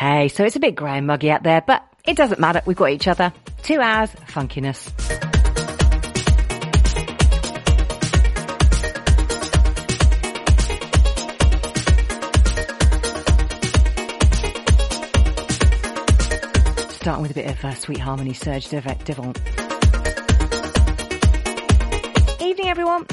Hey, so it's a bit grey and muggy out there, but it doesn't matter. We've got each other. Two hours funkiness. Starting with a bit of uh, sweet harmony, Serge Devant. Evening, everyone.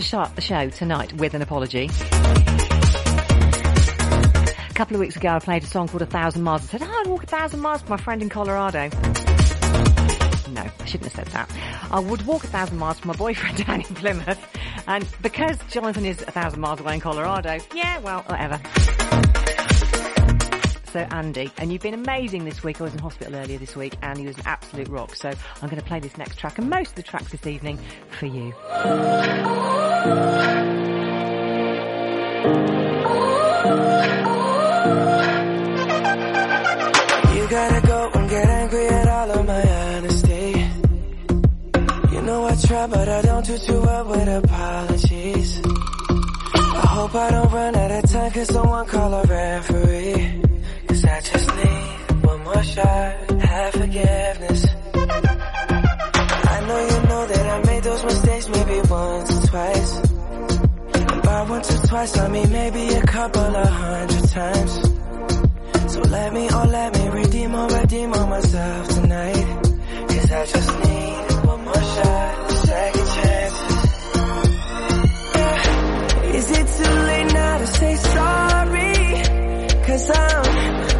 To start the show tonight with an apology. A couple of weeks ago, I played a song called A Thousand Miles. and said, oh, I'd walk a thousand miles with my friend in Colorado. No, I shouldn't have said that. I would walk a thousand miles with my boyfriend down in Plymouth. And because Jonathan is a thousand miles away in Colorado, yeah, well, whatever. So Andy, and you've been amazing this week. I was in hospital earlier this week and he was an absolute rock. So I'm going to play this next track and most of the tracks this evening for you. You gotta go and get angry at all of my honesty. You know I try, but I don't do too well with apologies. I hope I don't run out of time, cause someone call a referee. I just need one more shot, forgiveness. I know you know that I made those mistakes maybe once or twice. Once or twice, I mean maybe a couple of hundred times. So let me, oh let me redeem or redeem on myself tonight. Cause I just need one more shot, second chances. Is it too late now to say sorry? Cause I'm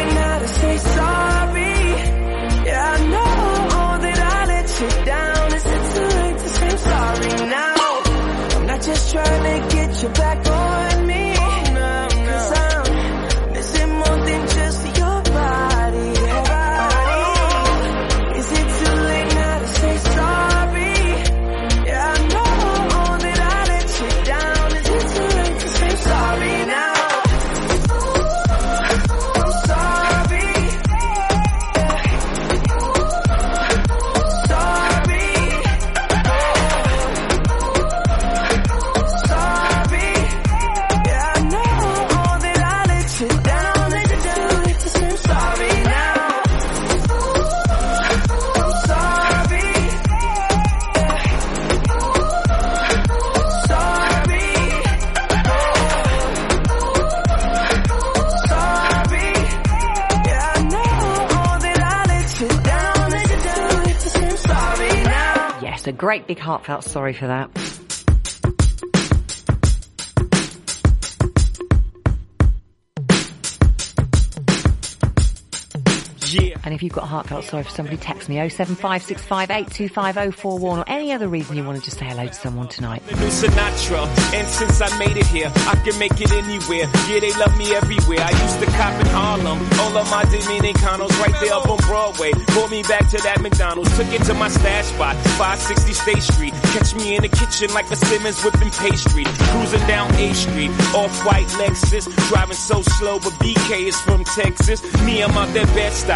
trying to get you back on great big heartfelt sorry for that. Yeah. And if you've got a heartfelt sorry for somebody, text me 07565825041 or any other reason you want to just say hello to someone tonight. Sinatra, and since I made it here, I can make it anywhere. Yeah, they love me everywhere. I used to cop in Harlem, all of my Dominicanos right there up on Broadway. Pulled me back to that McDonald's, took it to my stash spot, 560 State Street. Catch me in the kitchen like a Simmons whipping pastry, cruising down A Street, off-white Lexus, driving so slow, but BK is from Texas. Me, I'm out that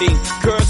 Girls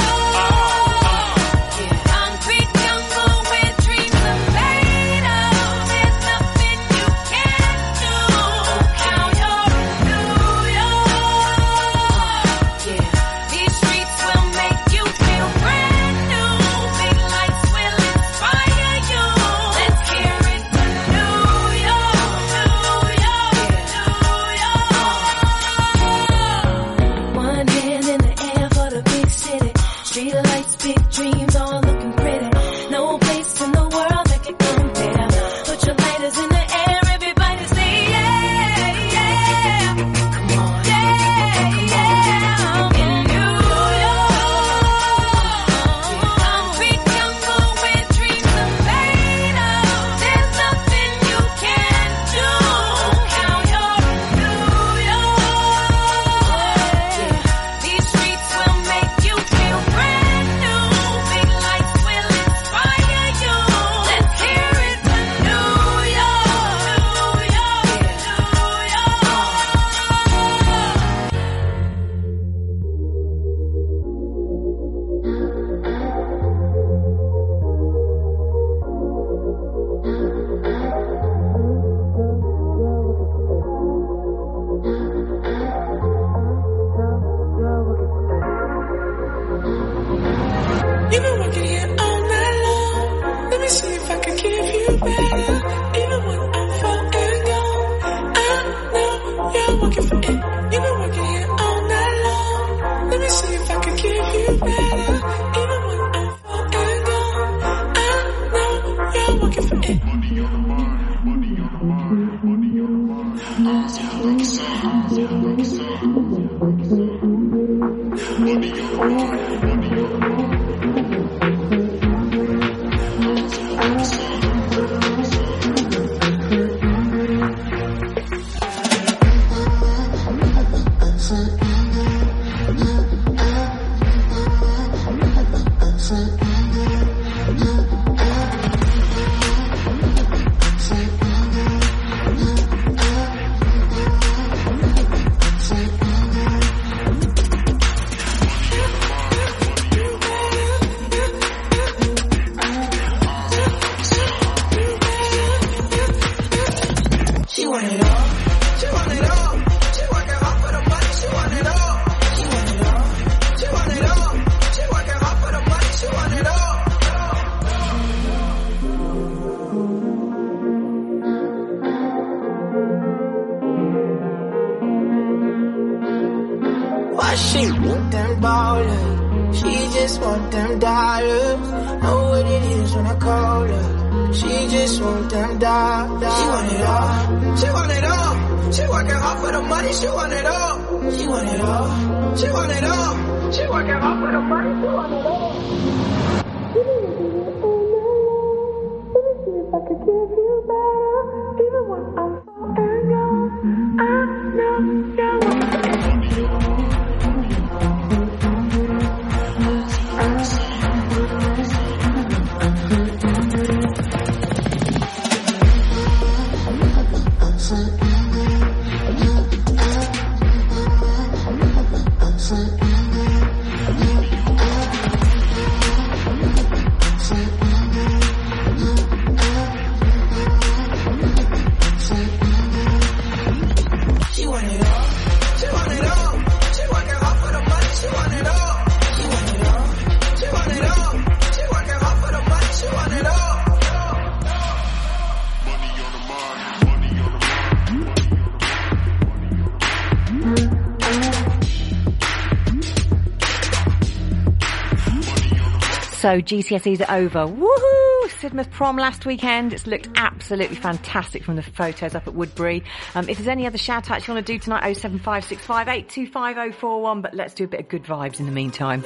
So GCSEs are over. Woohoo! Sidmouth prom last weekend. It's looked absolutely fantastic from the photos up at Woodbury. Um, if there's any other shout outs you want to do tonight, 07565825041, but let's do a bit of good vibes in the meantime.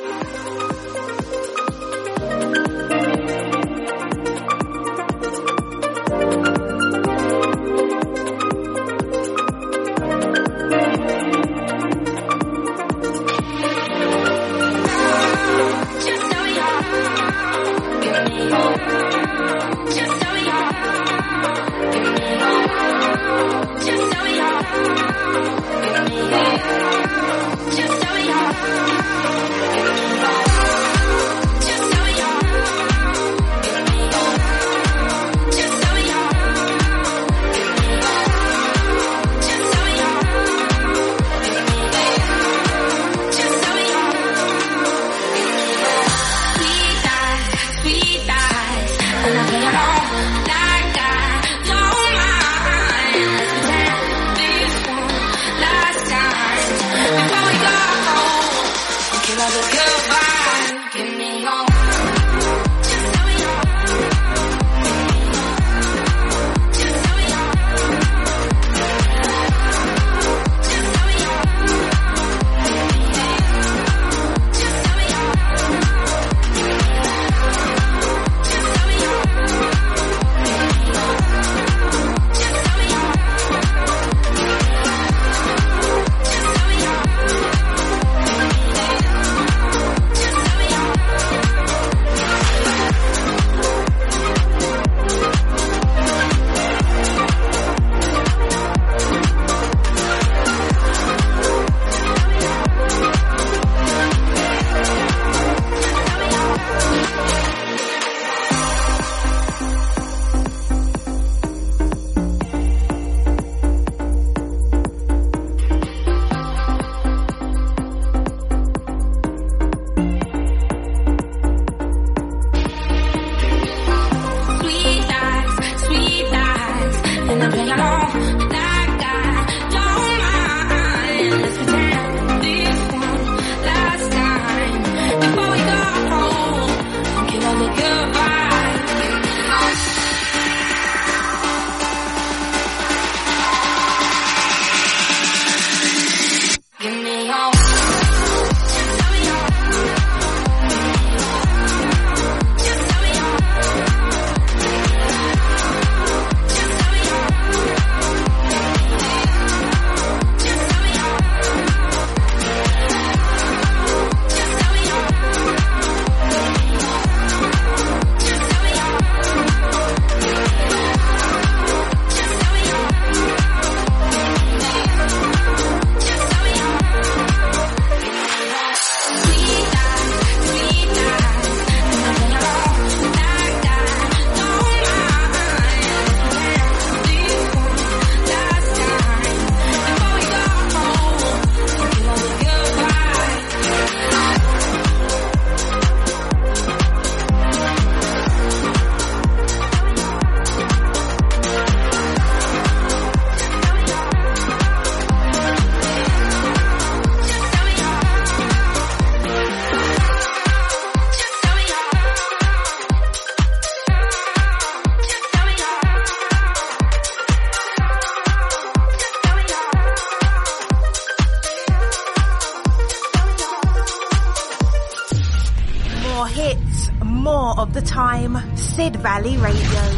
Sid Valley Radio.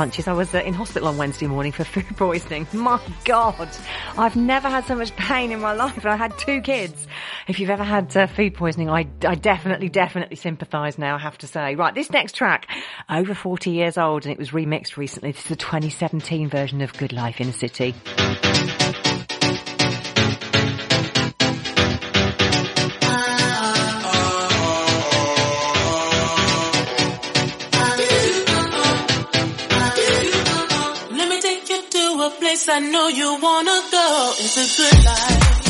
punches. I was uh, in hospital on Wednesday morning for food poisoning. My God, I've never had so much pain in my life. I had two kids. If you've ever had uh, food poisoning, I, I definitely, definitely sympathise now, I have to say. Right, this next track, over 40 years old, and it was remixed recently. This is the 2017 version of Good Life Inner City. I know you wanna go. It's a good life.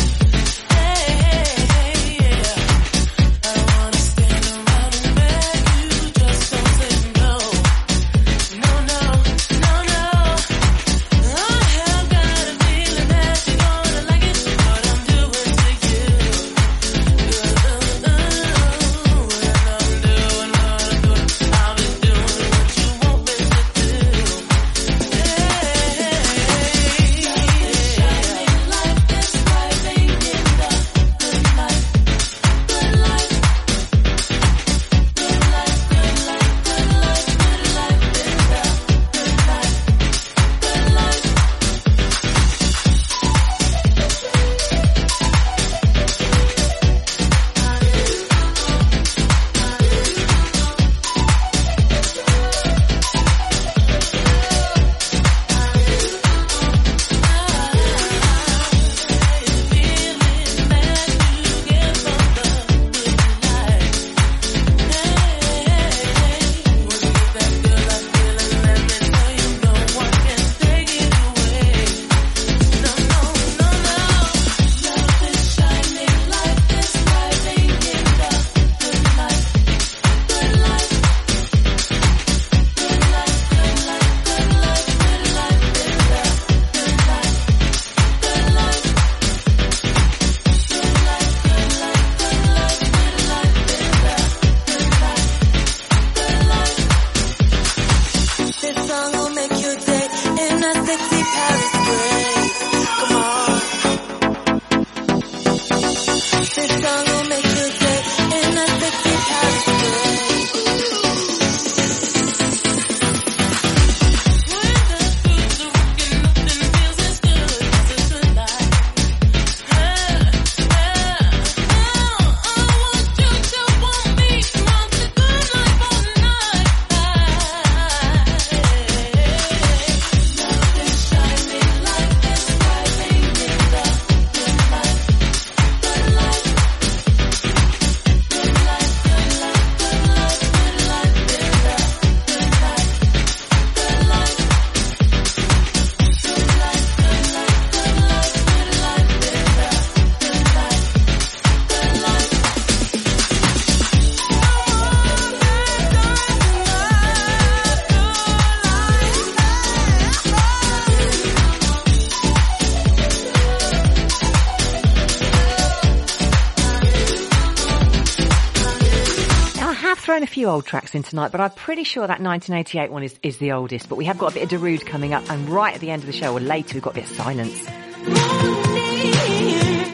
Old tracks in tonight, but I'm pretty sure that 1988 one is, is the oldest. But we have got a bit of Darude coming up, and right at the end of the show, or later, we've got a bit of silence.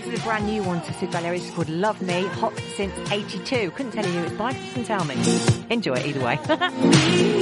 This is a brand new one to Sid Valley. It's called Love Me, Hot Since 82. Couldn't tell you who it's by, doesn't tell me. Enjoy it either way.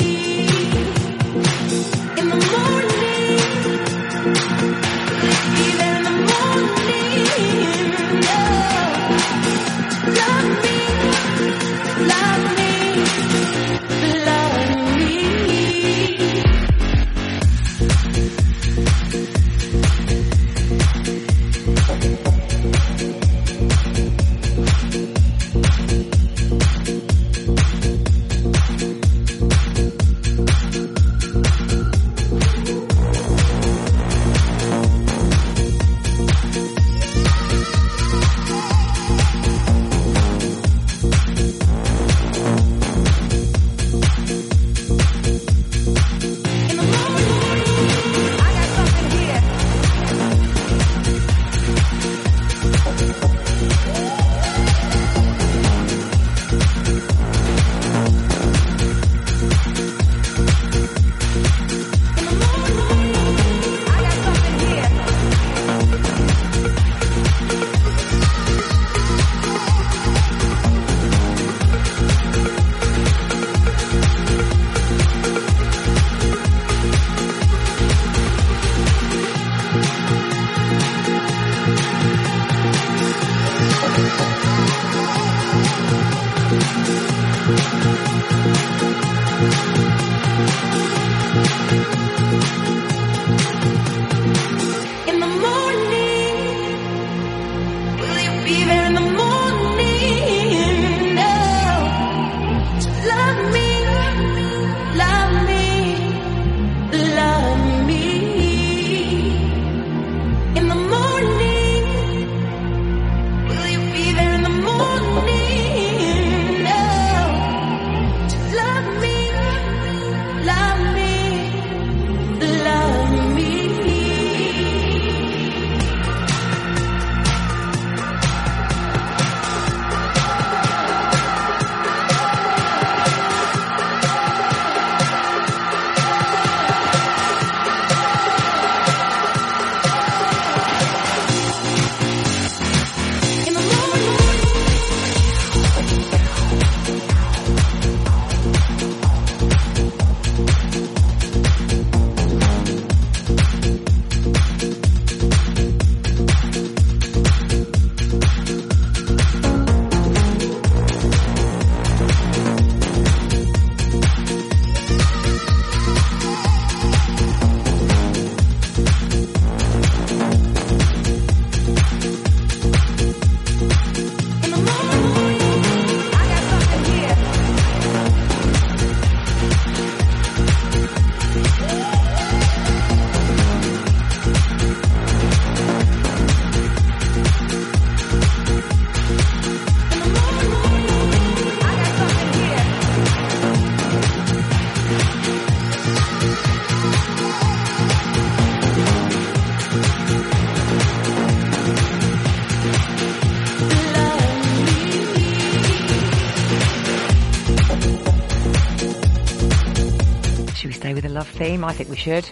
I think we should.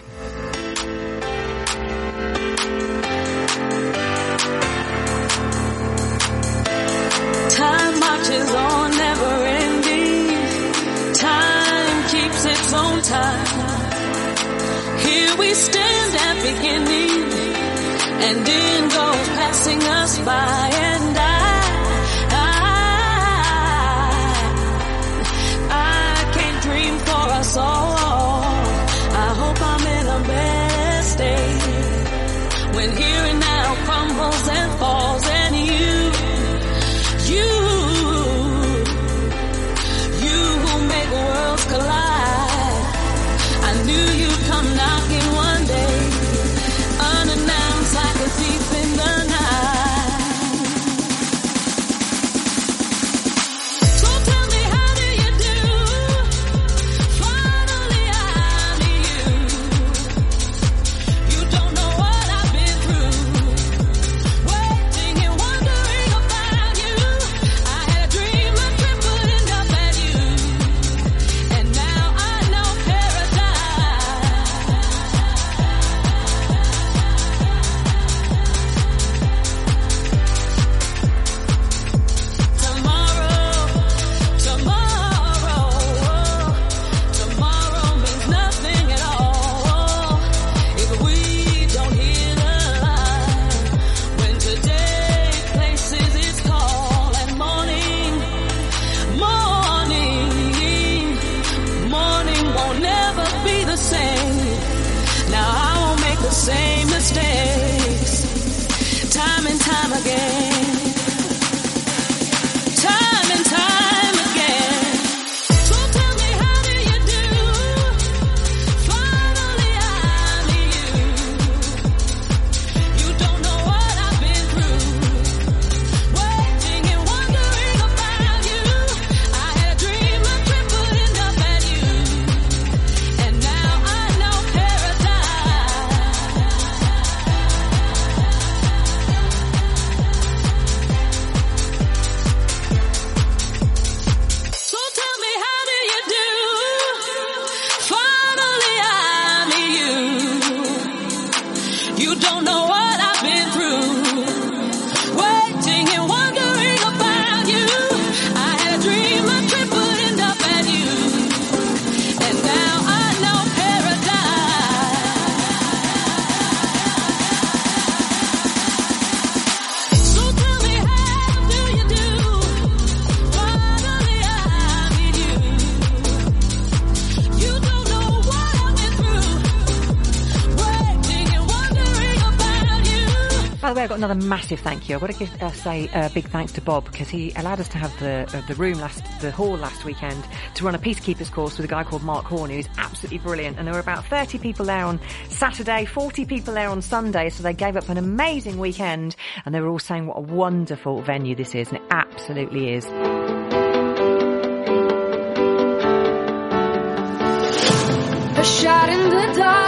When here and now crumbles and falls, and another massive thank you. I've got to give, uh, say a big thanks to Bob because he allowed us to have the uh, the room last, the hall last weekend to run a peacekeepers course with a guy called Mark Horn who's absolutely brilliant. And there were about 30 people there on Saturday, 40 people there on Sunday. So they gave up an amazing weekend and they were all saying what a wonderful venue this is. And it absolutely is. A shot in the dark,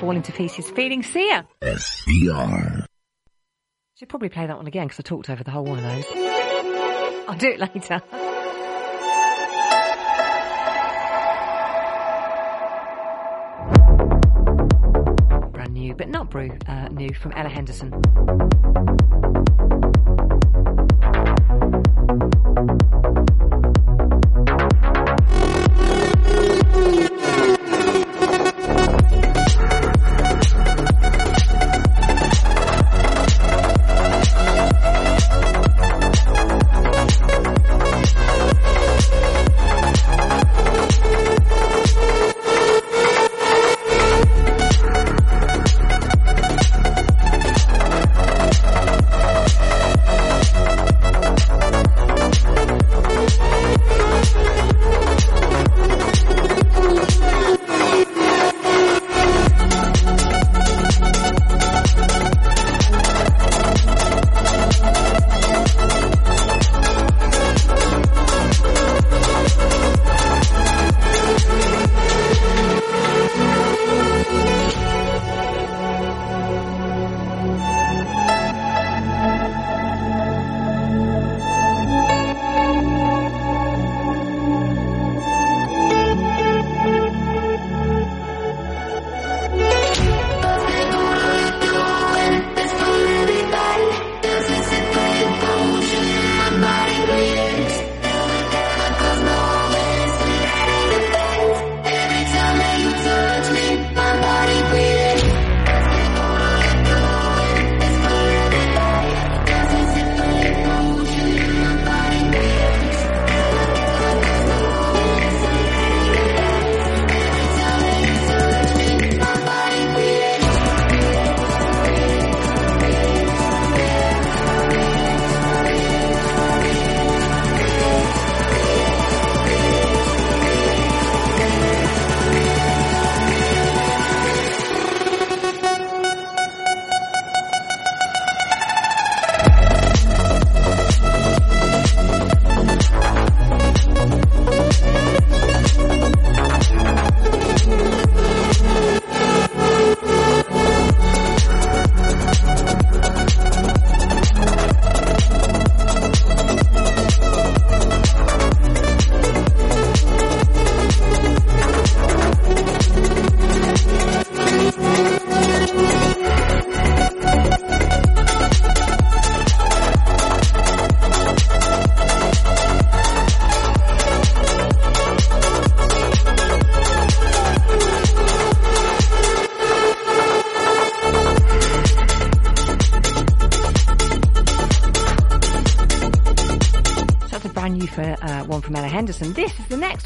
there and she fall into pieces feeling Sia. SBR. Should probably play that one again because I talked over the whole one of those. I'll do it later. Brand new, but not brew uh, new from Ella Henderson.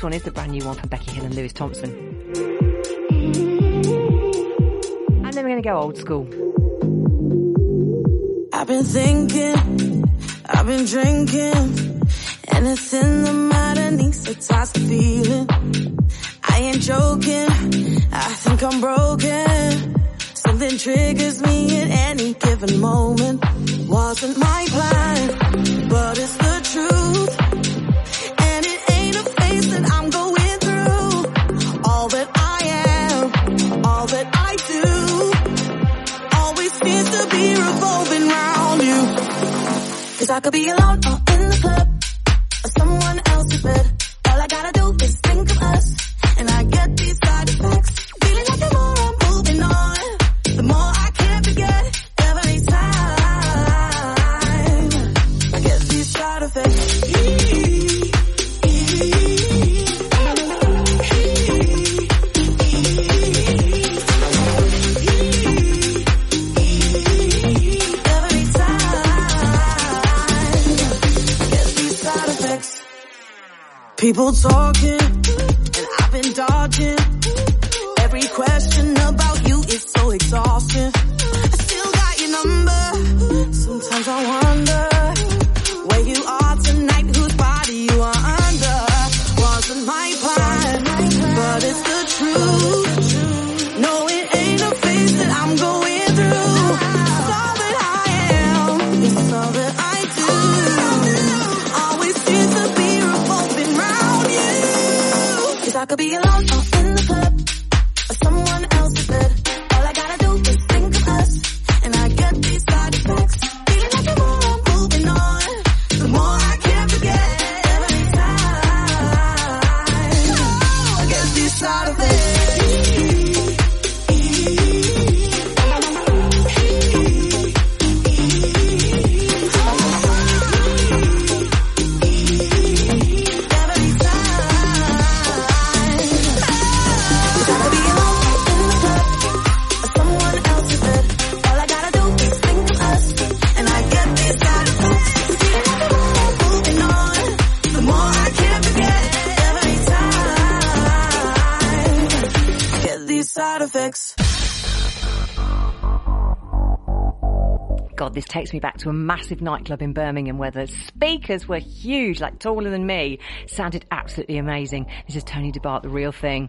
con este back to a massive nightclub in Birmingham where the speakers were huge, like taller than me. Sounded absolutely amazing. This is Tony Di Bart, the real thing.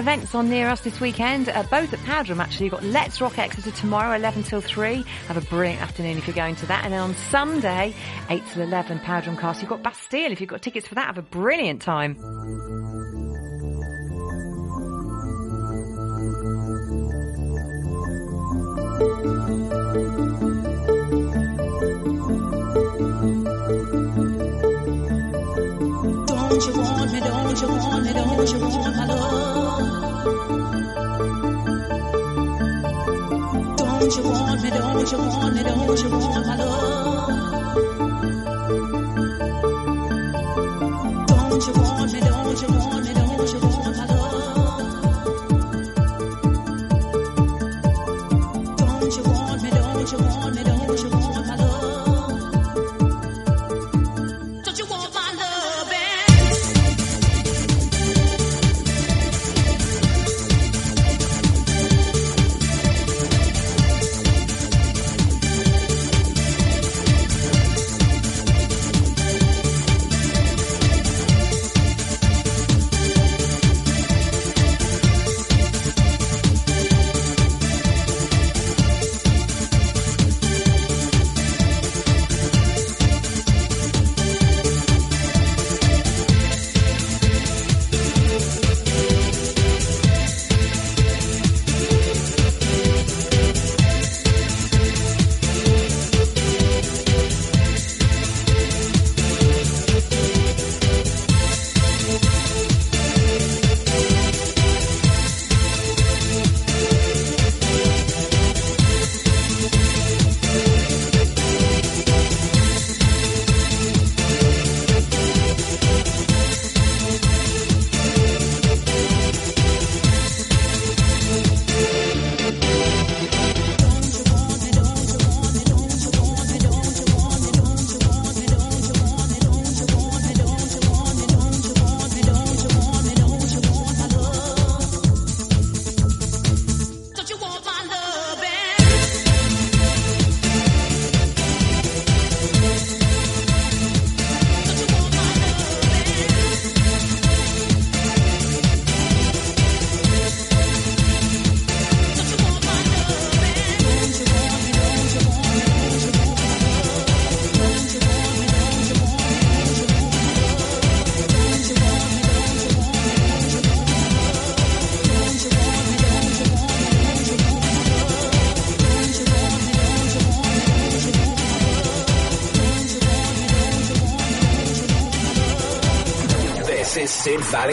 events on near us this weekend, uh, both at Powderham actually. You've got Let's Rock Exeter tomorrow, 11 till 3. Have a brilliant afternoon if you're going to that. And then on Sunday, 8 till 11, Powderham Castle. You've got Bastille. If you've got tickets for that, have a brilliant time. want me? Don't you want me? Don't you want my love? Don't you want me? Don't you want me? Don't you want my love?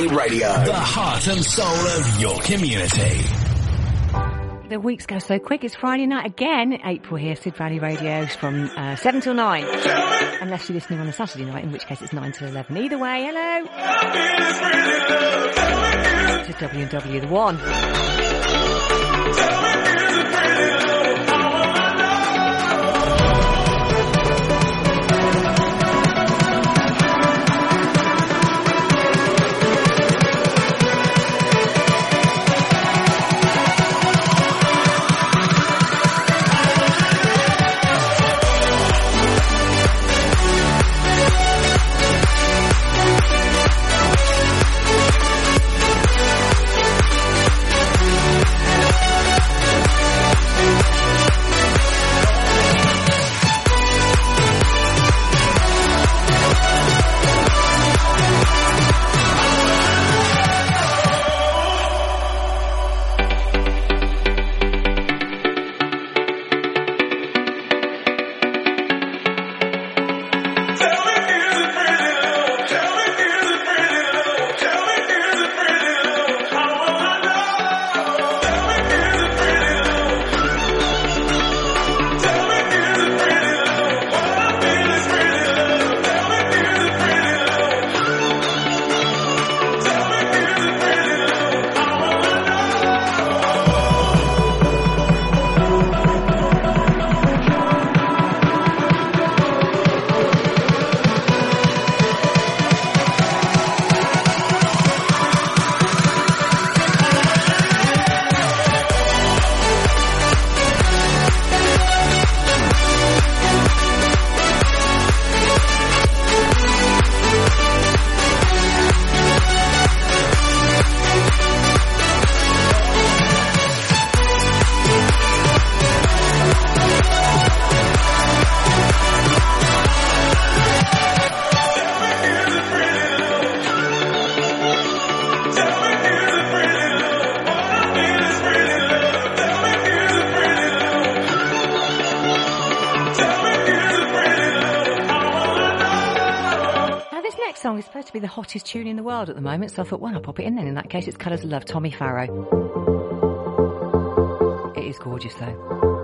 Radio, the heart and soul of your community. The weeks go so quick. It's Friday night again. April here, Sid Valley Radio from uh, 7 till 9. Unless you're listening on a Saturday night, in which case it's 9 till 11. Either way, hello. This WW The One. The hottest tune in the world at the moment, so I thought, well, I'll pop it in then. In that case, it's Colours of Love, Tommy Farrow. It is gorgeous, though.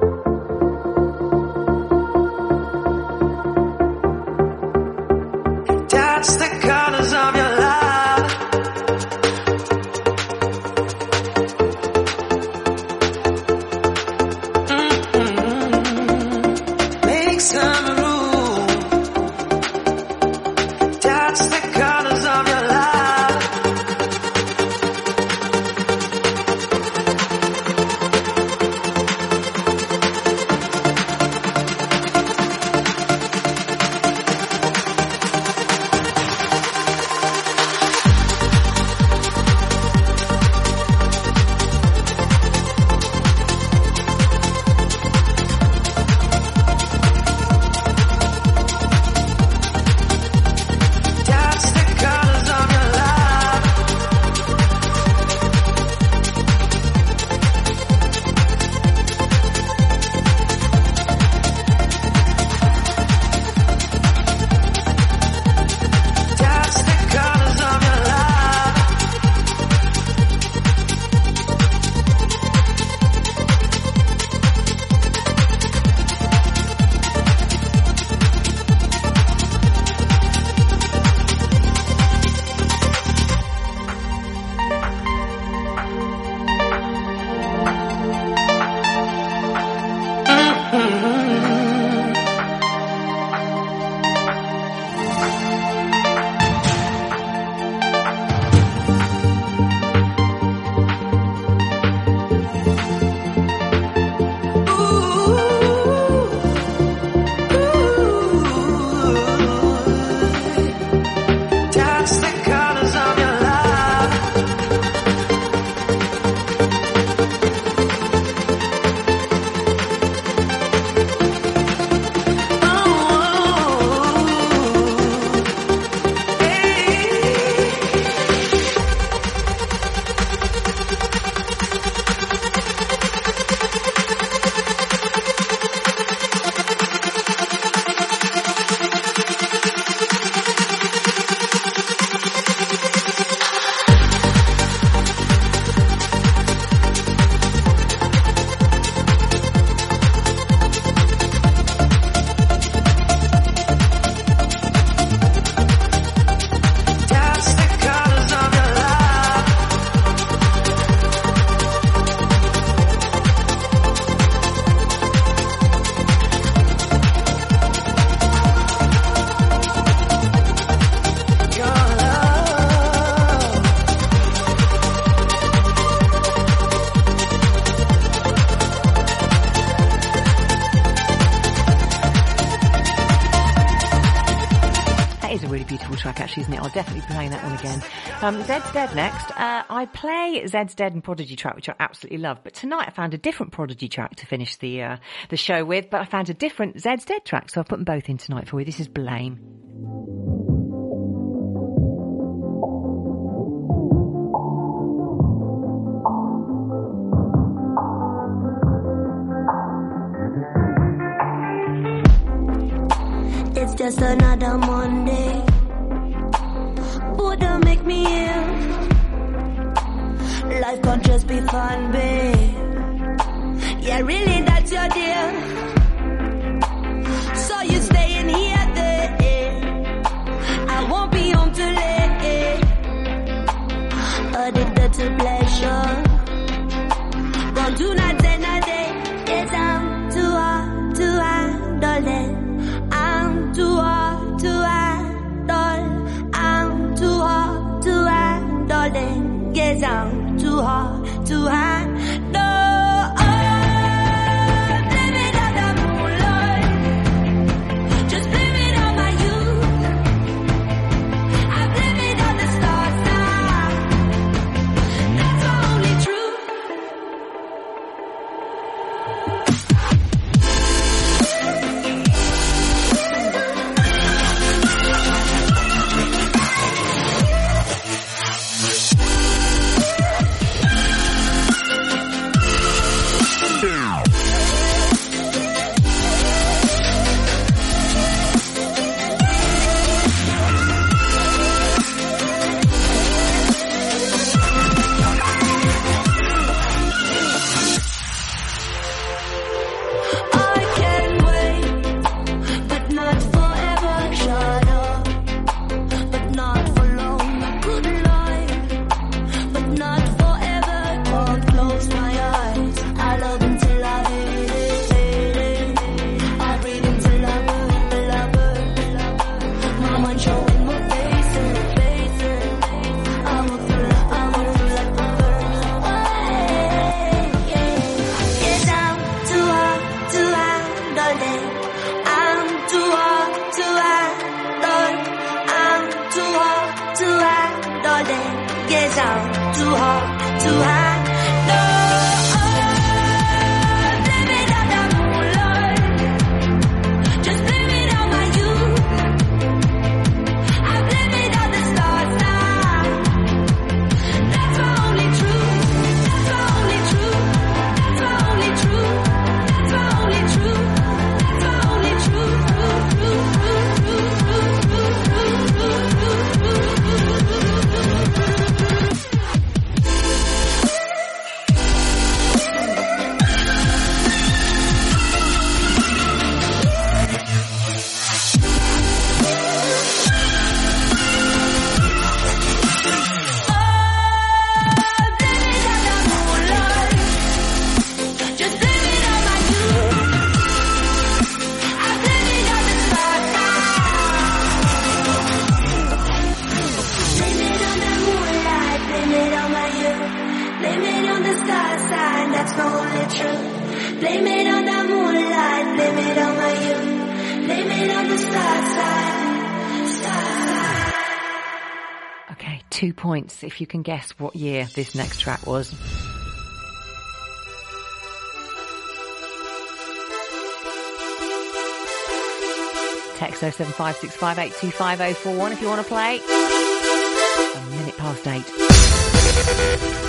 Um, Zed's Dead next. Uh, I play Zed's Dead and Prodigy track, which I absolutely love. But tonight I found a different Prodigy track to finish the uh, the show with. But I found a different Zed's Dead track, so I've put them both in tonight for you. This is Blame. just another Monday. on, babe. Yeah, really, that's your deal. So you staying here, there. I won't be home too late. Addicted to pleasure. points if you can guess what year this next track was. Text 07565825041 if you want to play. A minute past eight.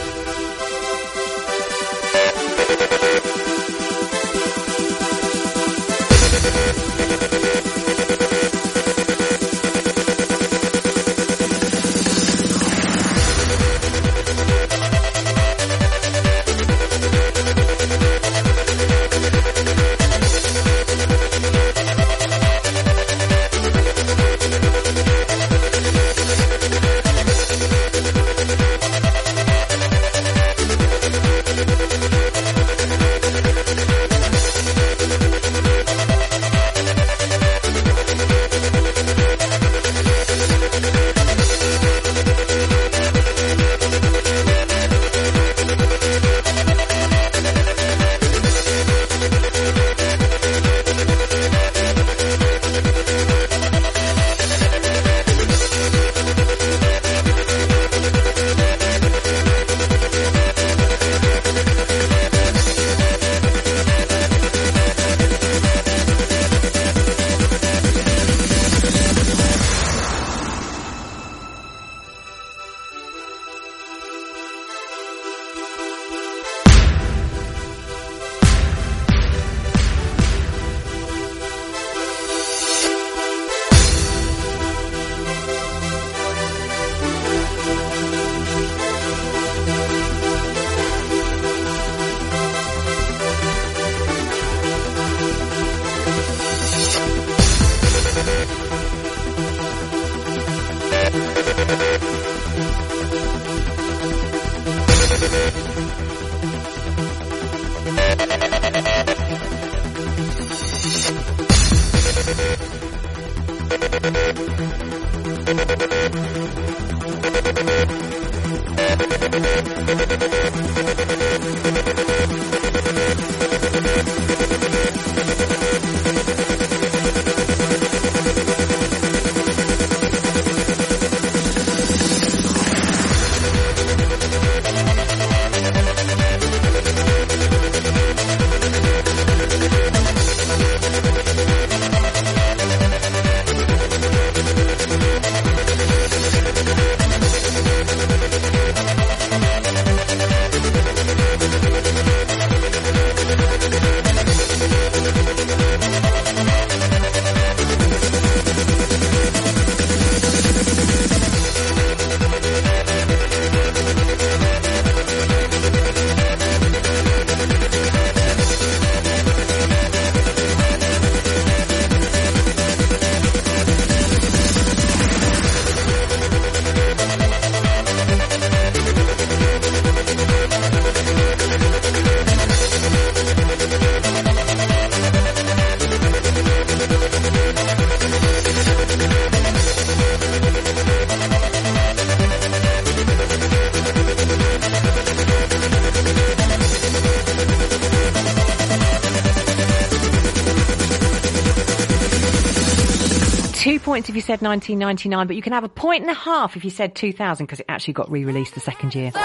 If you said 1999, but you can have a point and a half if you said 2000 because it actually got re-released the second year. Would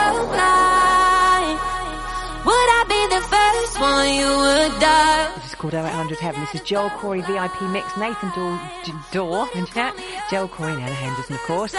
I be the first one you would die? This is called 0800 Heaven. This is Joel Corry VIP mix, Nathan Dawe, D- and yeah, Joel Corry and Ella Henderson, of course.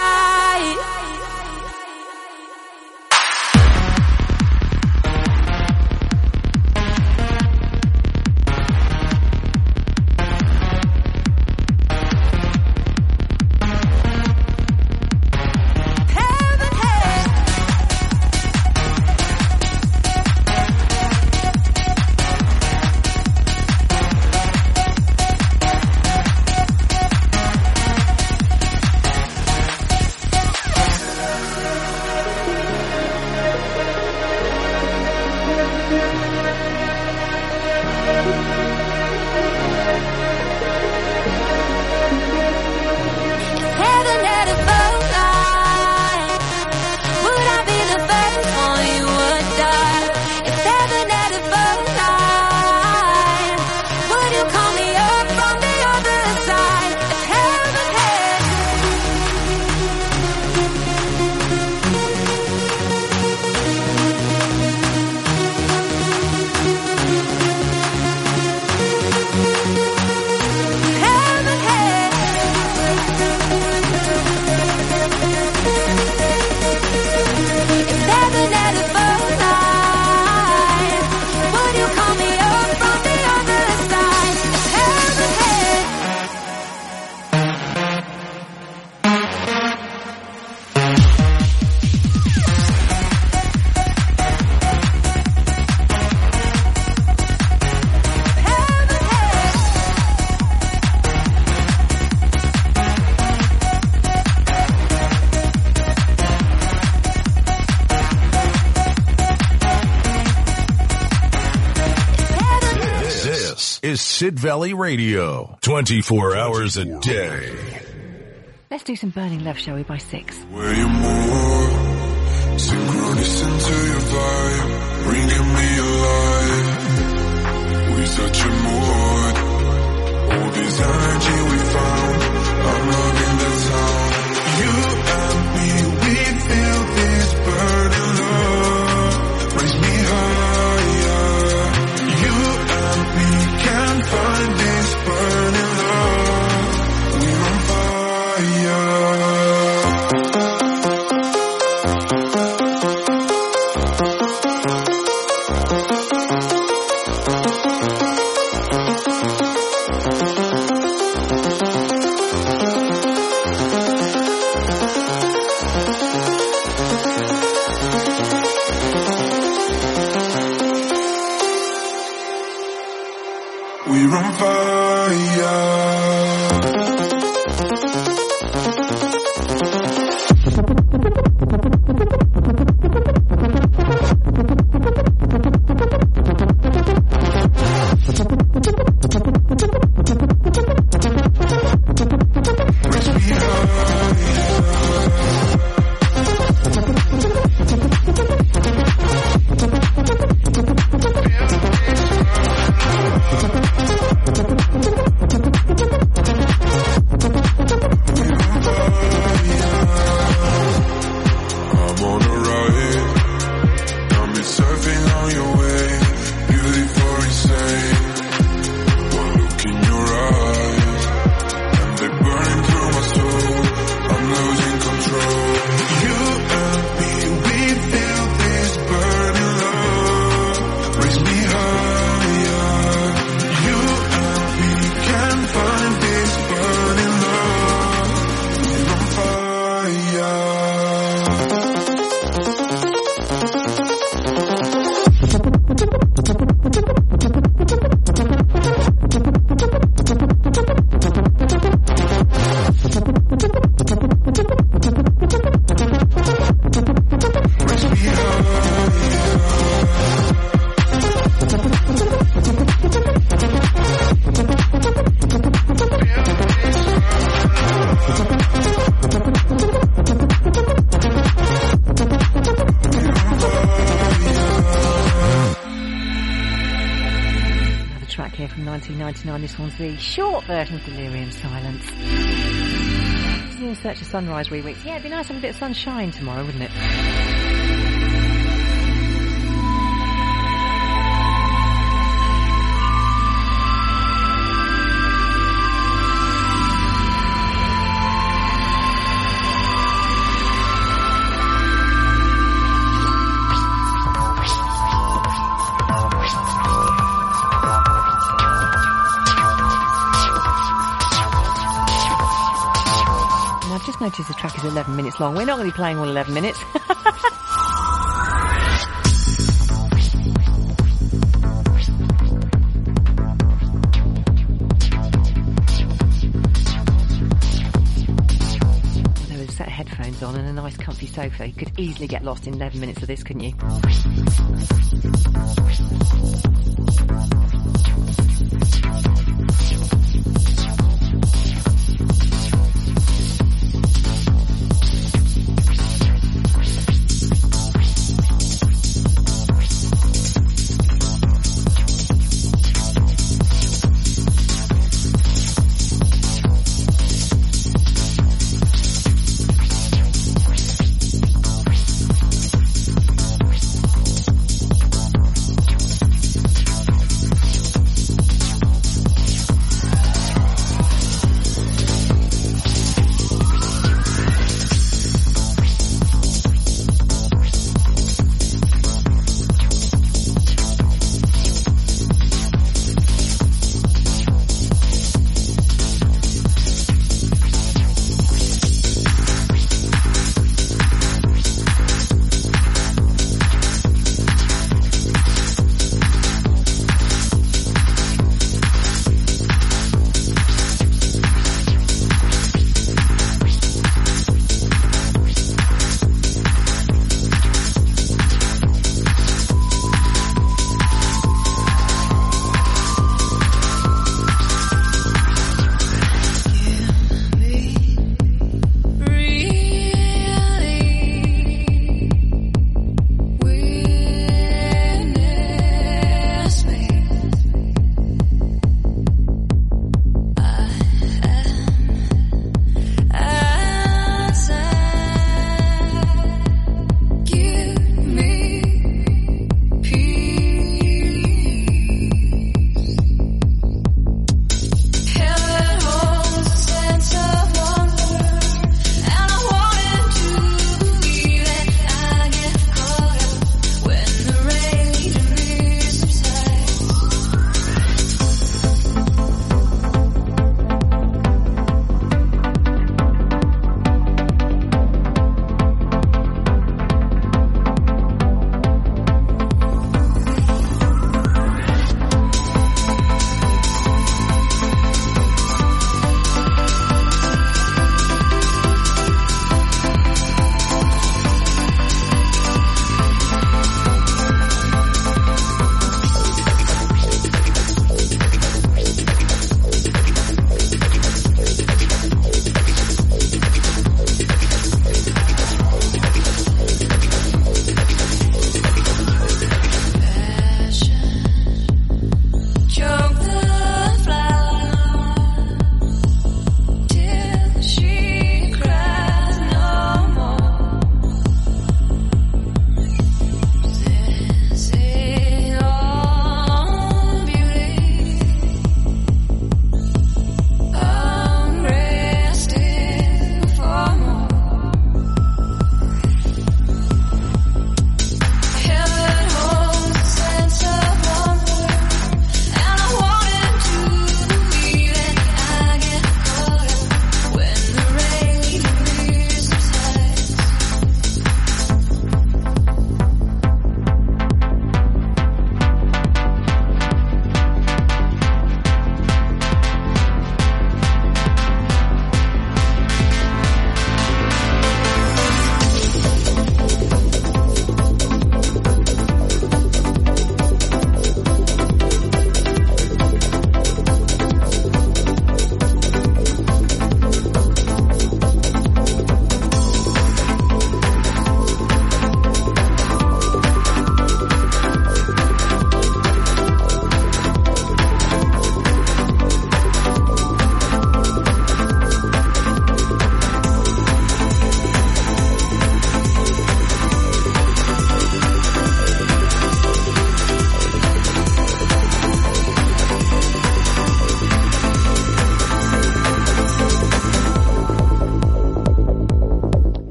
Sid Valley Radio. 24 hours a day. Let's do some Burning Love, shall we, by six. Where you move, synchronous into your vibe, bringing me alive. We such a mood, all this energy we found. I'm loving the sound. You the short version of Delerium Silence. Search of sunrise reweeks. Yeah, it'd be nice to have a bit of sunshine tomorrow, wouldn't it? 11 minutes long. We're not going to be playing all 11 minutes. With a set headphones on and a nice comfy sofa, you could easily get lost in 11 minutes of this, couldn't you?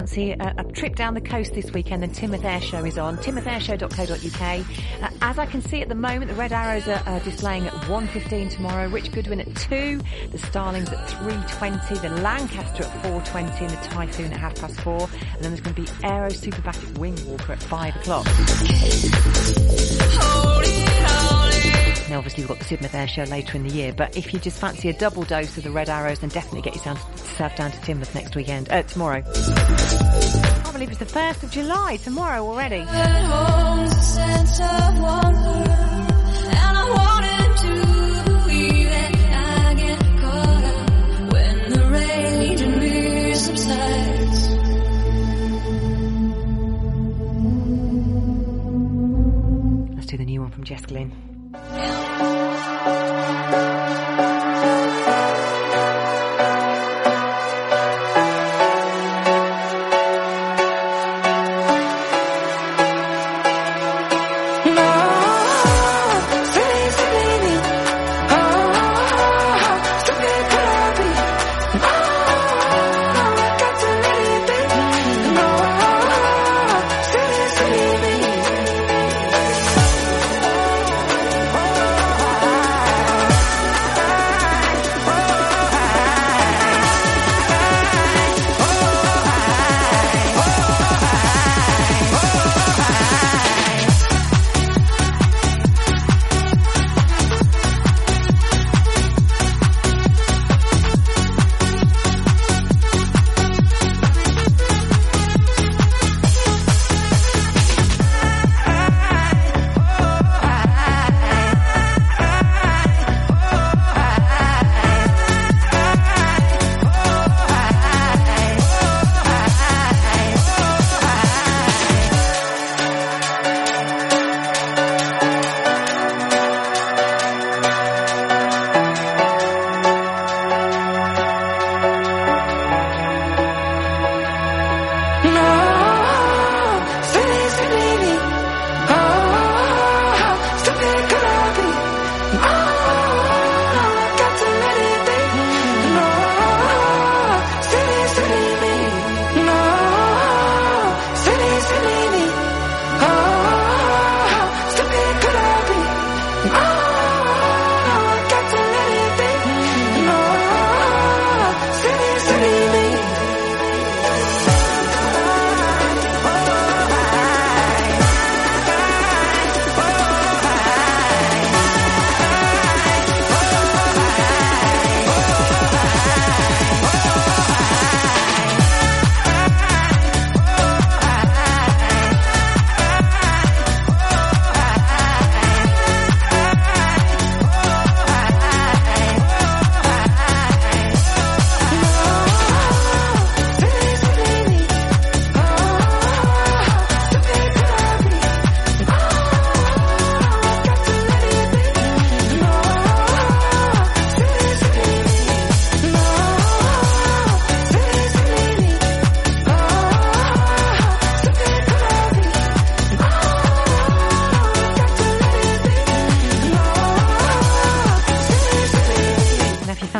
A, a trip down the coast this weekend, then Teignmouth Air Show is on. TeignmouthAirShow.co.uk. Uh, as I can see at the moment, the Red Arrows are uh, displaying at 1.15 tomorrow, Rich Goodwin at 2, the Starlings at 3.20, the Lancaster at 4.20 and the Typhoon at half past 4. And then there's going to be Aero Superbatic Wing Walker at 5 o'clock. Obviously, we've got the Sidmouth Air Show later in the year, but if you just fancy a double dose of the Red Arrows, then definitely get yourself down to Teignmouth next weekend, uh, tomorrow. I believe it's the 1st of July, tomorrow already. Let's do the new one from Jess Glynne.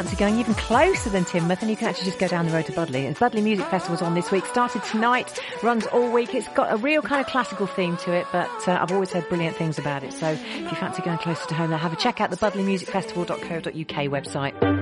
Fancy going even closer than Teignmouth, and you can actually just go down the road to Budleigh. And Budleigh Music Festival's on this week. Started tonight, runs all week. It's got a real kind of classical theme to it, but uh, I've always heard brilliant things about it. So if you fancy going closer to home, then have a check out the budleighmusicfestival.co.uk website.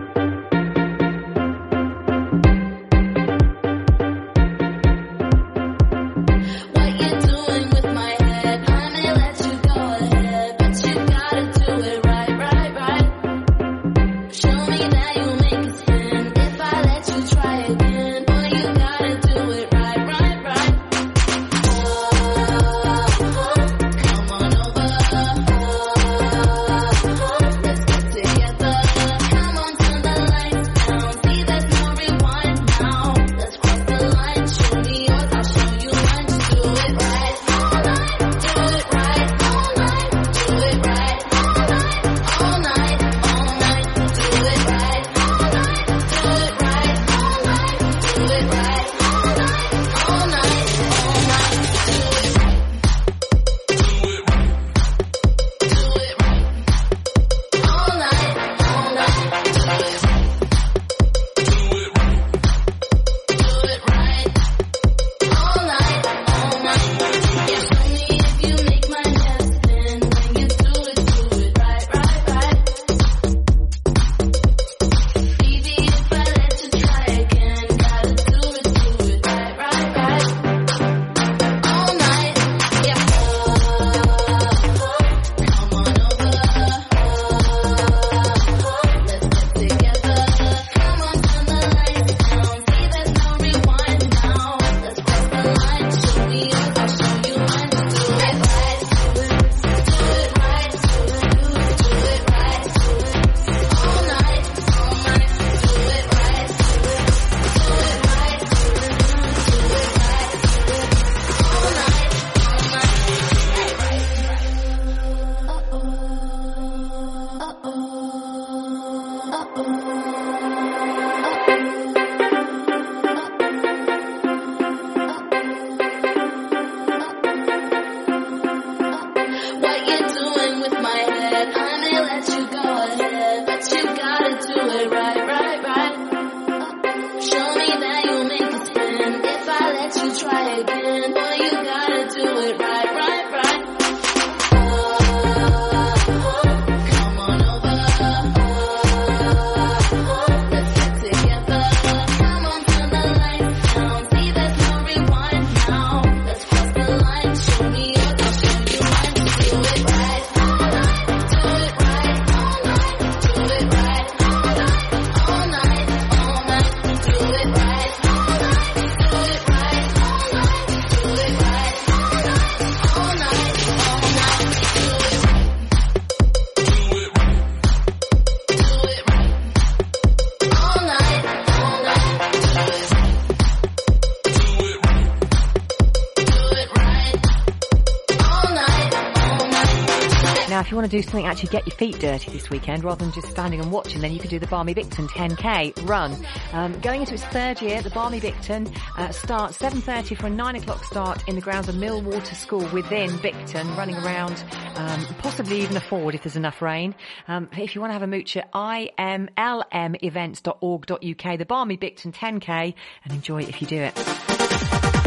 Want to do something actually get your feet dirty this weekend rather than just standing and watching, then you can do the Barmy Bicton 10k run. Um, going into its third year, the Barmy Bicton uh, starts 7.30 for a 9 o'clock start in the grounds of Millwater School within Bicton, running around, um, possibly even a Ford if there's enough rain. Um, if you want to have a mooch at imlmevents.org.uk, the Barmy Bicton 10k, and enjoy it if you do it.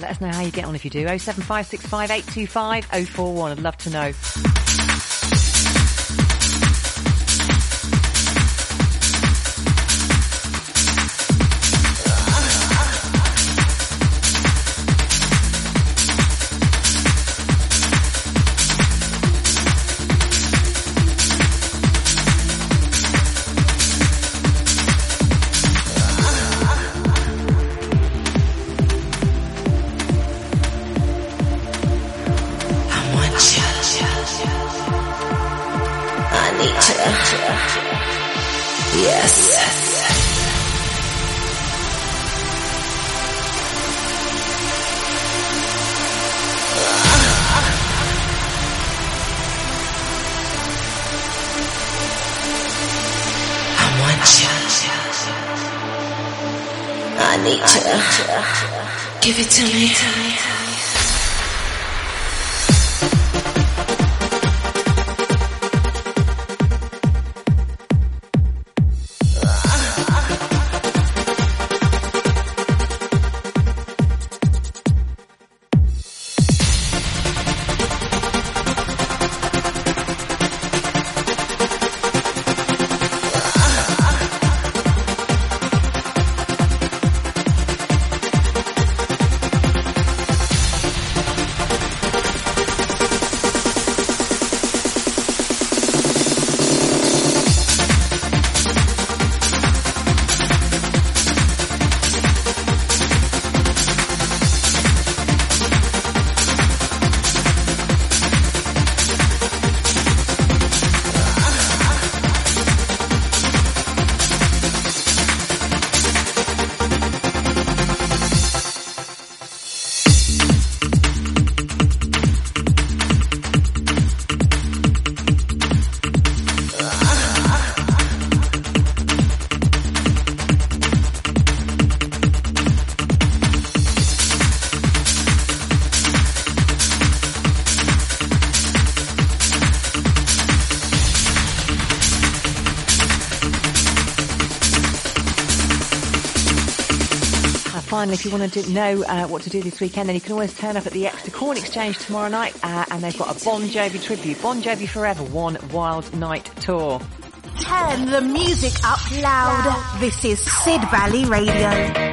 Let us know how you get on if you do. 07565 825 041. I'd love to know. Finally, if you want to know uh, what to do this weekend, then you can always turn up at the Exeter Corn Exchange tomorrow night, uh, and they've got a Bon Jovi tribute, Bon Jovi Forever, one wild night tour. Turn the music up loud. This is Sid Valley Radio.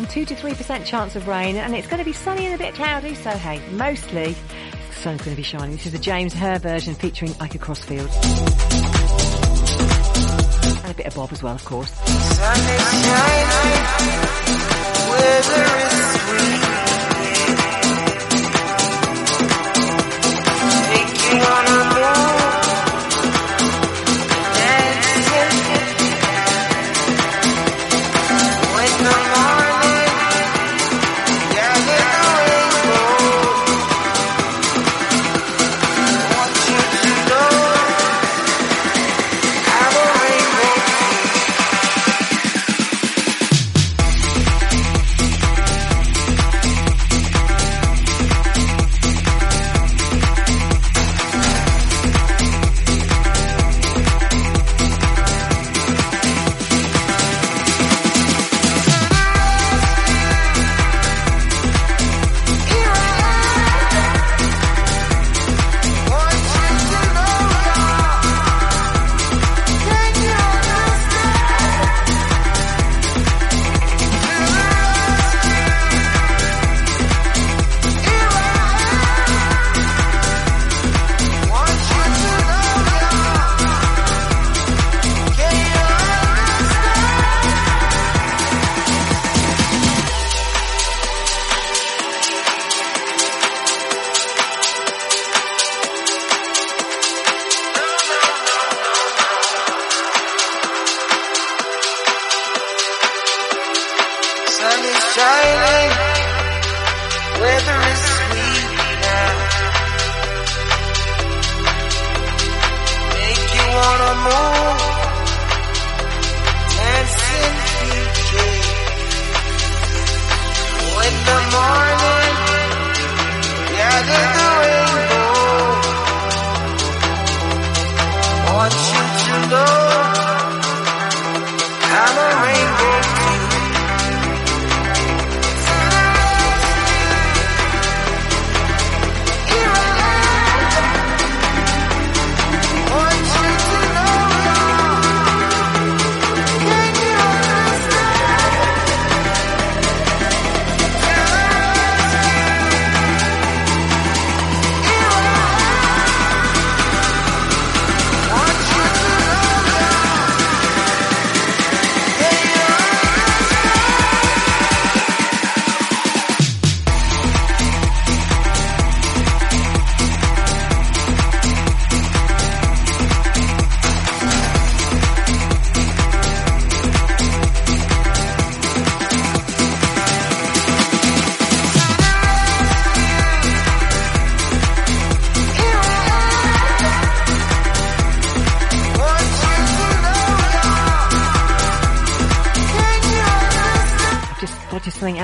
Weekend, 2 to 3% chance of rain, and it's going to be sunny and a bit cloudy, so hey, mostly the sun's going to be shining. This is the James Hurr version featuring Ike Crossfield. And a bit of Bob as well, of course.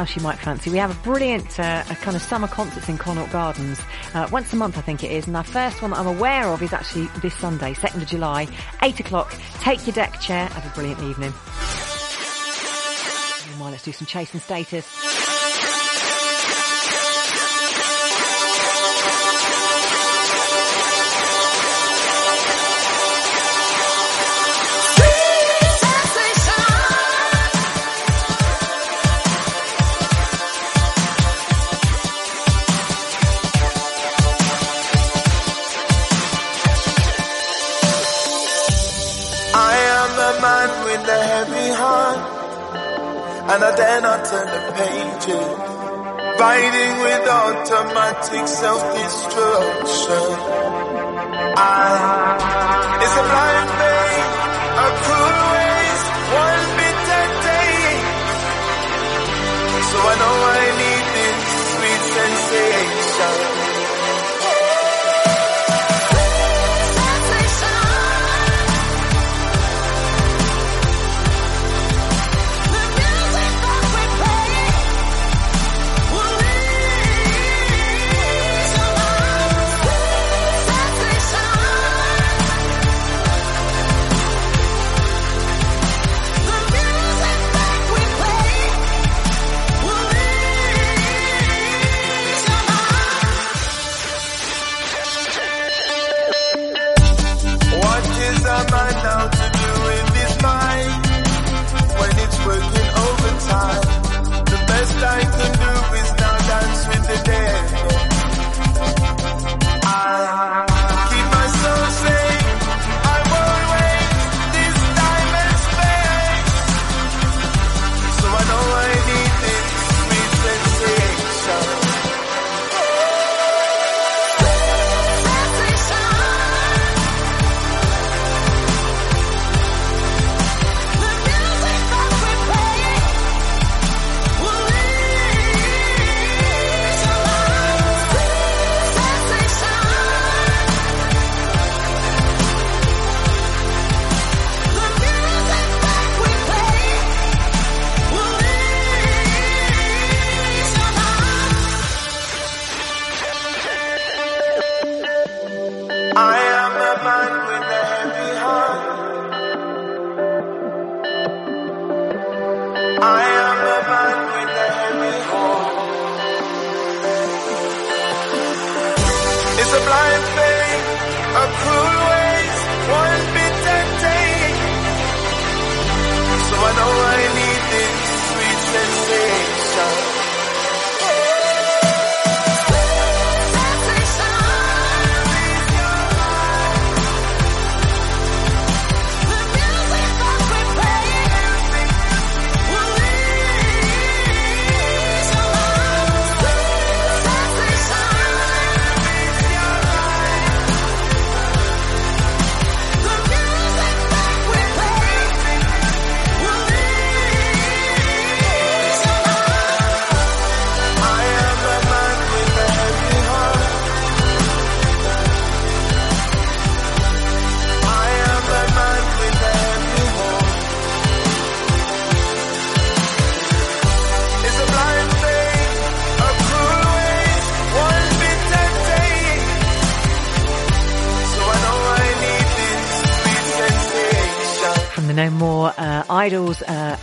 Else you might fancy. We have a brilliant uh, a kind of summer concerts in Connaught Gardens uh, once a month, I think it is. And our first one that I'm aware of is actually this Sunday, 2nd of July, 8 o'clock. Take your deck chair. Have a brilliant evening. Meanwhile, let's do some chasing status. And I dare not turn the pages. Fighting with automatic self-destruction. I, it's a blind faith, a cruel waste, one bitter day. So I know I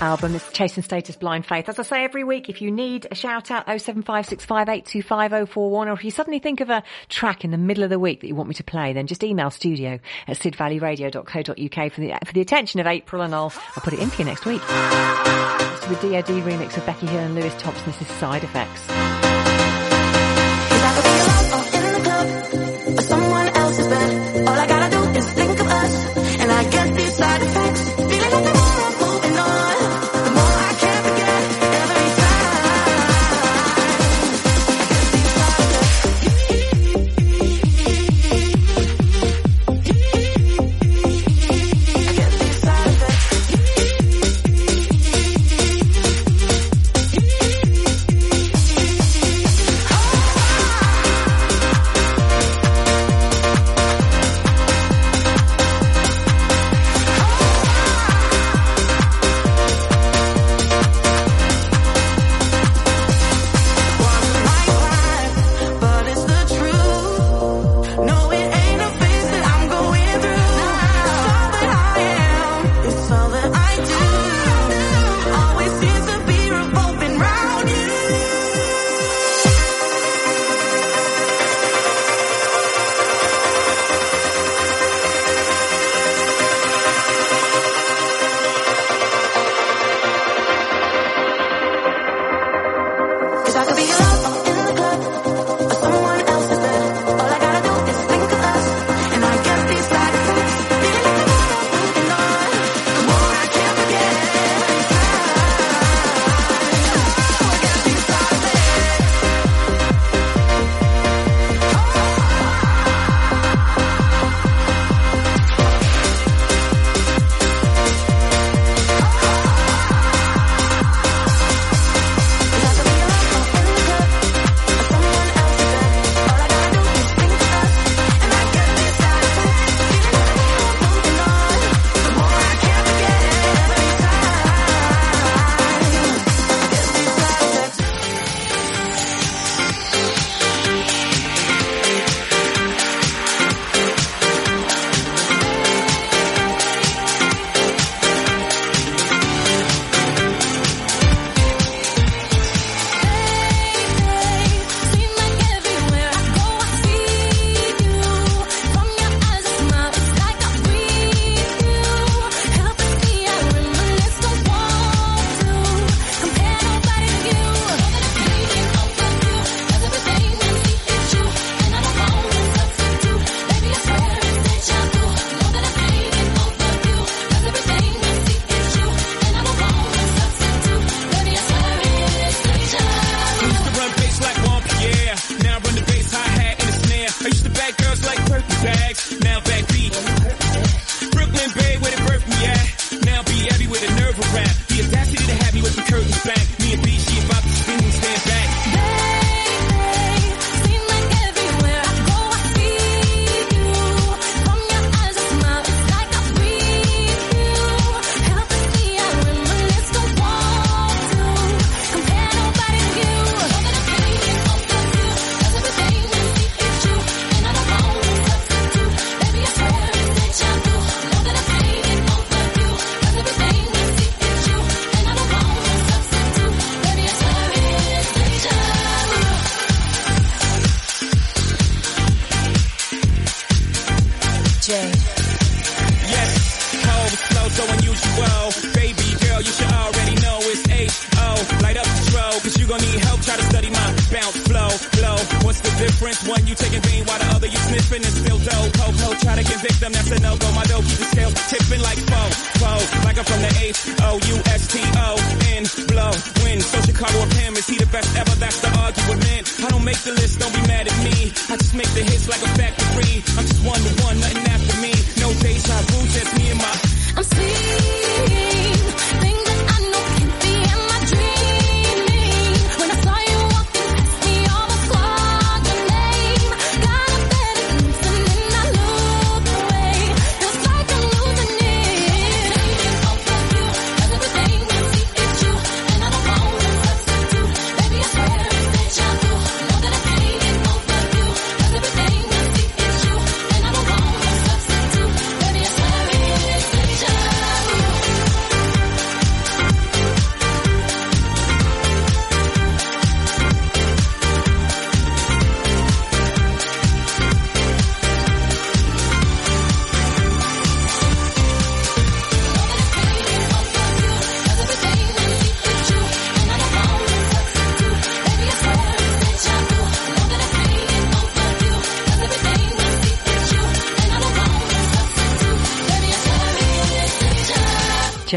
album is Chasing Status Blind Faith. As I say every week, if you need a shout out, 07565825041, or if you suddenly think of a track in the middle of the week that you want me to play, then just email studio at sidvalleyradio.co.uk for the, for the attention of April and I'll, I'll put it in for you next week. It's the DOD remix of Becky Hill and Lewis Thompson. This is Side Effects.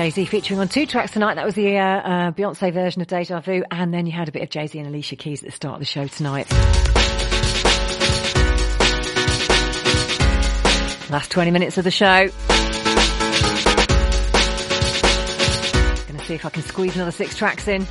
Jay Z featuring on two tracks tonight. That was the uh, uh, Beyonce version of Deja Vu, and then you had a bit of Jay Z and Alicia Keys at the start of the show tonight. Last 20 minutes of the show. Gonna see if I can squeeze another six tracks in.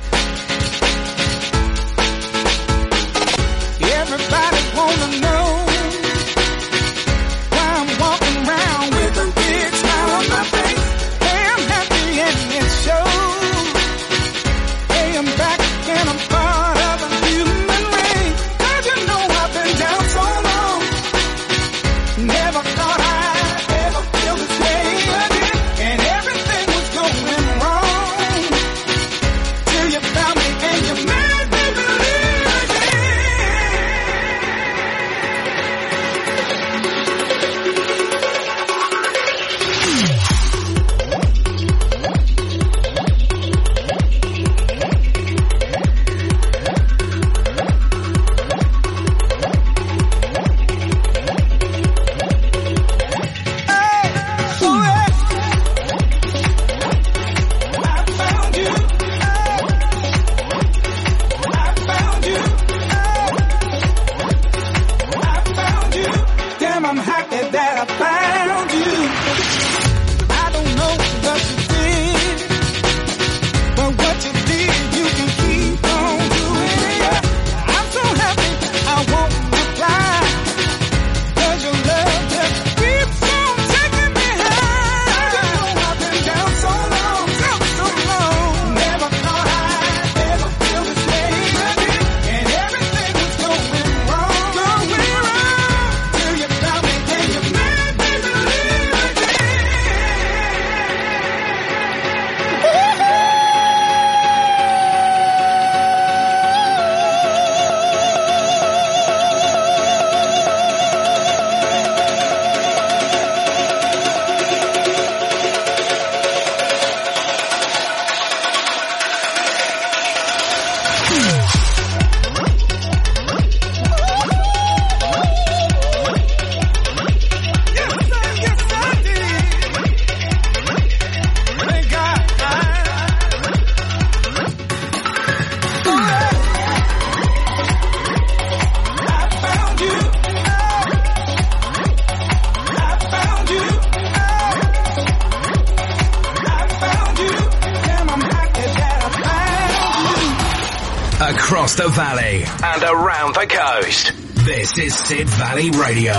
Valley Radio.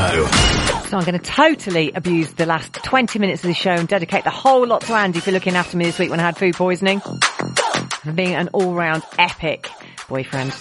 So I'm going to totally abuse the last 20 minutes of the show and dedicate the whole lot to Andy for looking after me this week when I had food poisoning. For being an all-round epic boyfriend.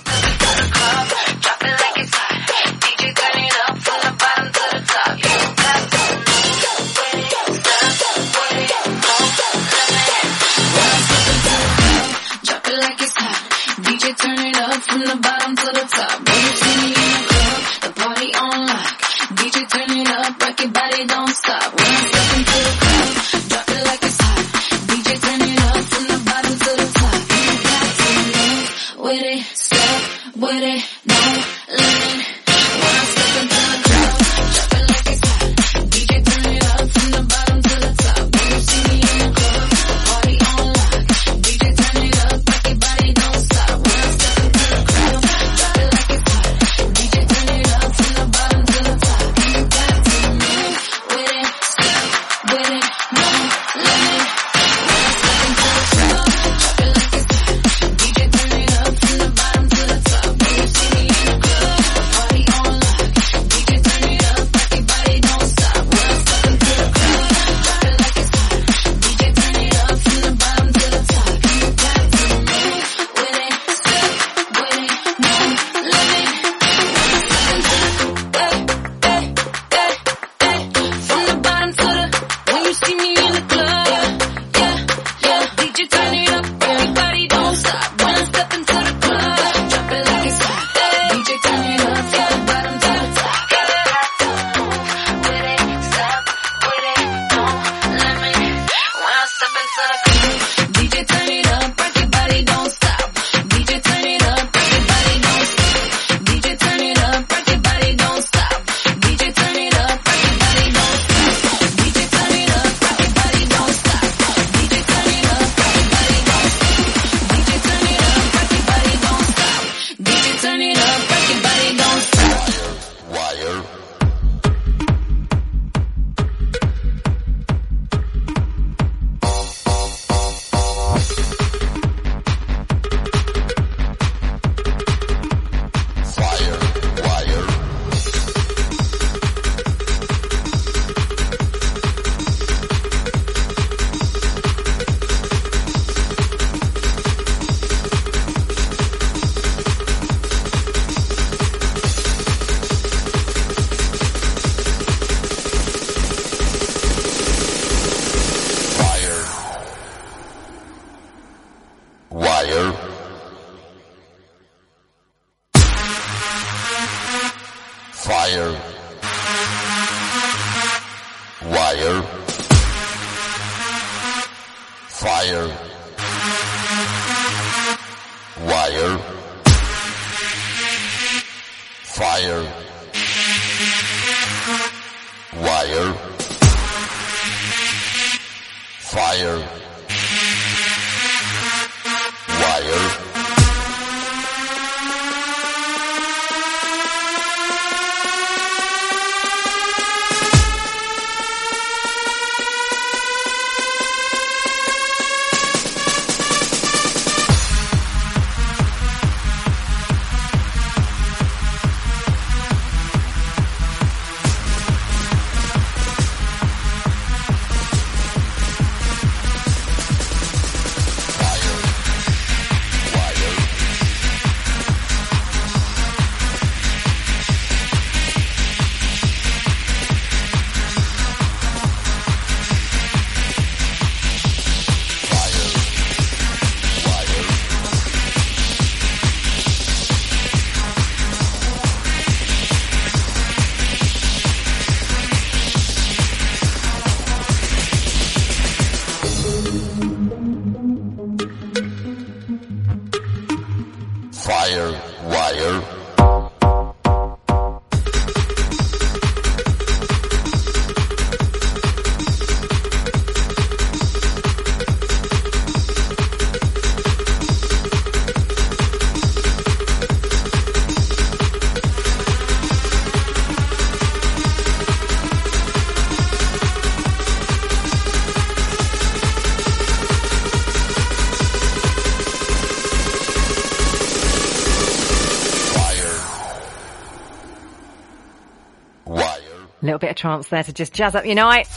Bit of trance there to just jazz up your night.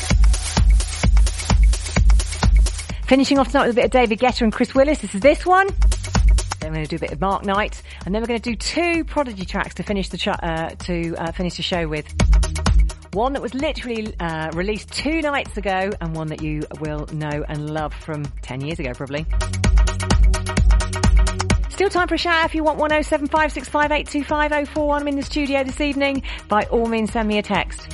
Finishing off tonight with a bit of David Guetta and Chris Willis. This is this one. Then we're going to do a bit of Mark Knight, and then we're going to do two Prodigy tracks to finish the ch- uh, to uh, finish the show with. One that was literally uh, released two nights ago, and one that you will know and love from ten years ago, probably. Still time for a shout if you want 107565825041. I'm in the studio this evening. By all means, send me a text.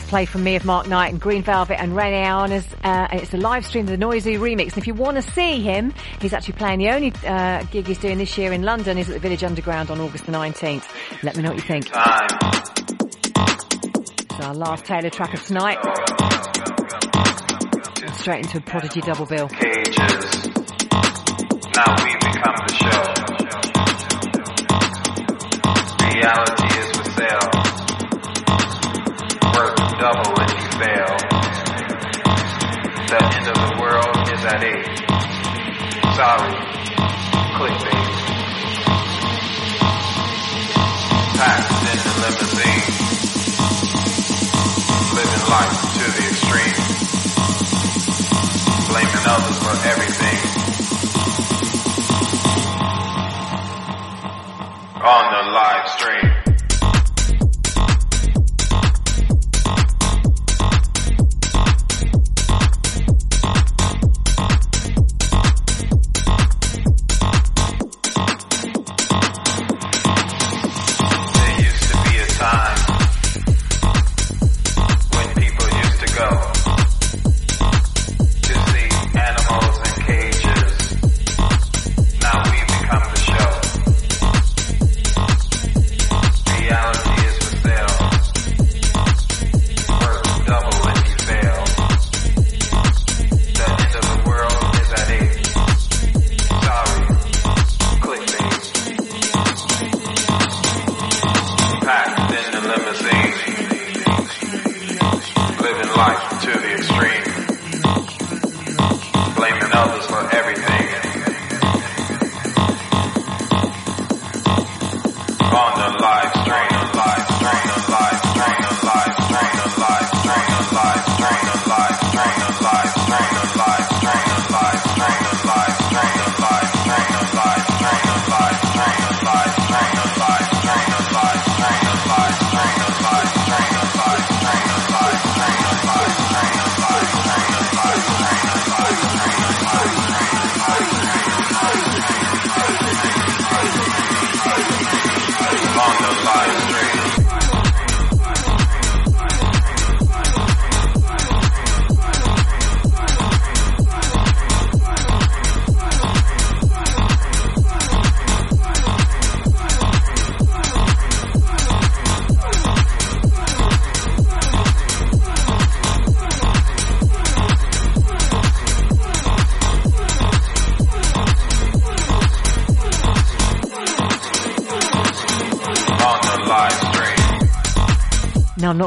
First play from me of Mark Knight and Green Velvet and Rene Arnas. Uh, it's a live stream of the Noisy remix. And if you want to see him, he's actually playing the only uh, gig he's doing this year in London is at the Village Underground on August the 19th. Let me know what you think. It's our last Taylor track of tonight. Straight into a Prodigy double bill. cages. Now we become the show. Reality double if you fail. The end of the world is at eight. Sorry, clickbait. Packed in the limousine. Living life to the extreme blaming others for everything. On the live stream.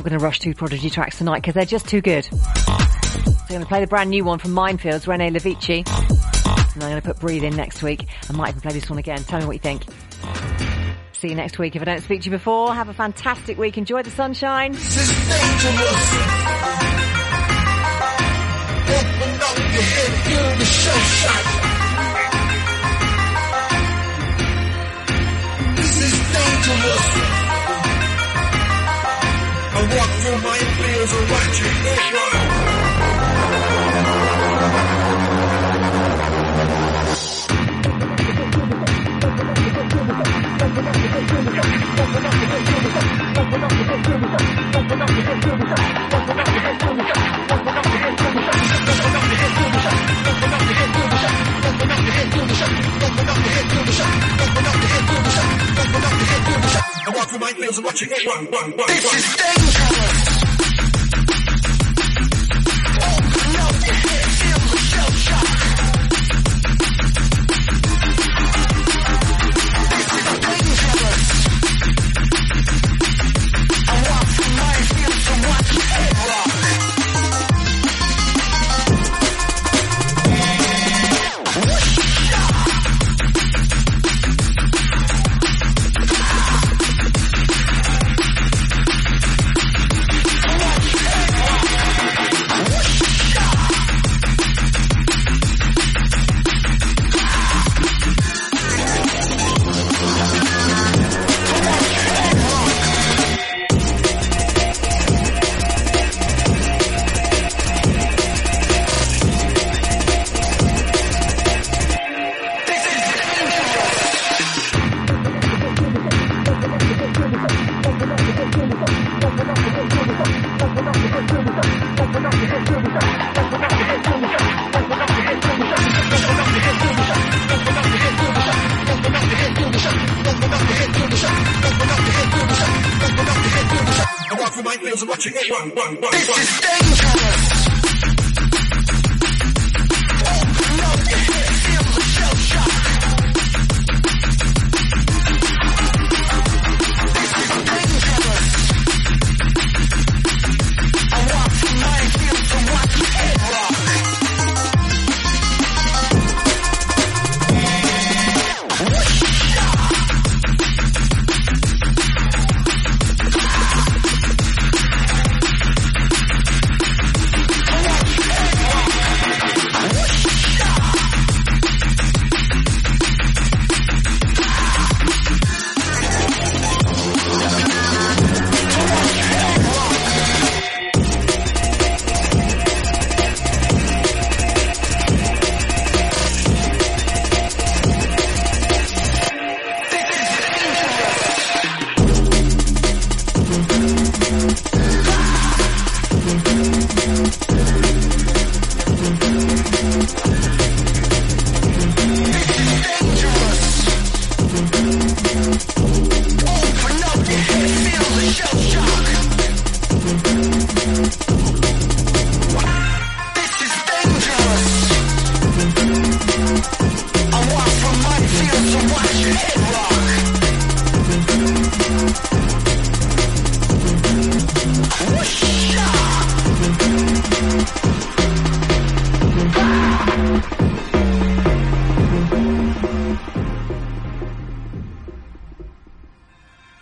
Going to rush two Prodigy tracks tonight because they're just too good. So I'm going to play the brand new one from Minefields, Rene LaVice. And I'm going to put Breathe in next week. I might even play this one again. Tell me what you think. See you next week. If I don't speak to you before, have a fantastic week. Enjoy the sunshine. This is dangerous. I walk through my fears and watch you show. This is dangerous.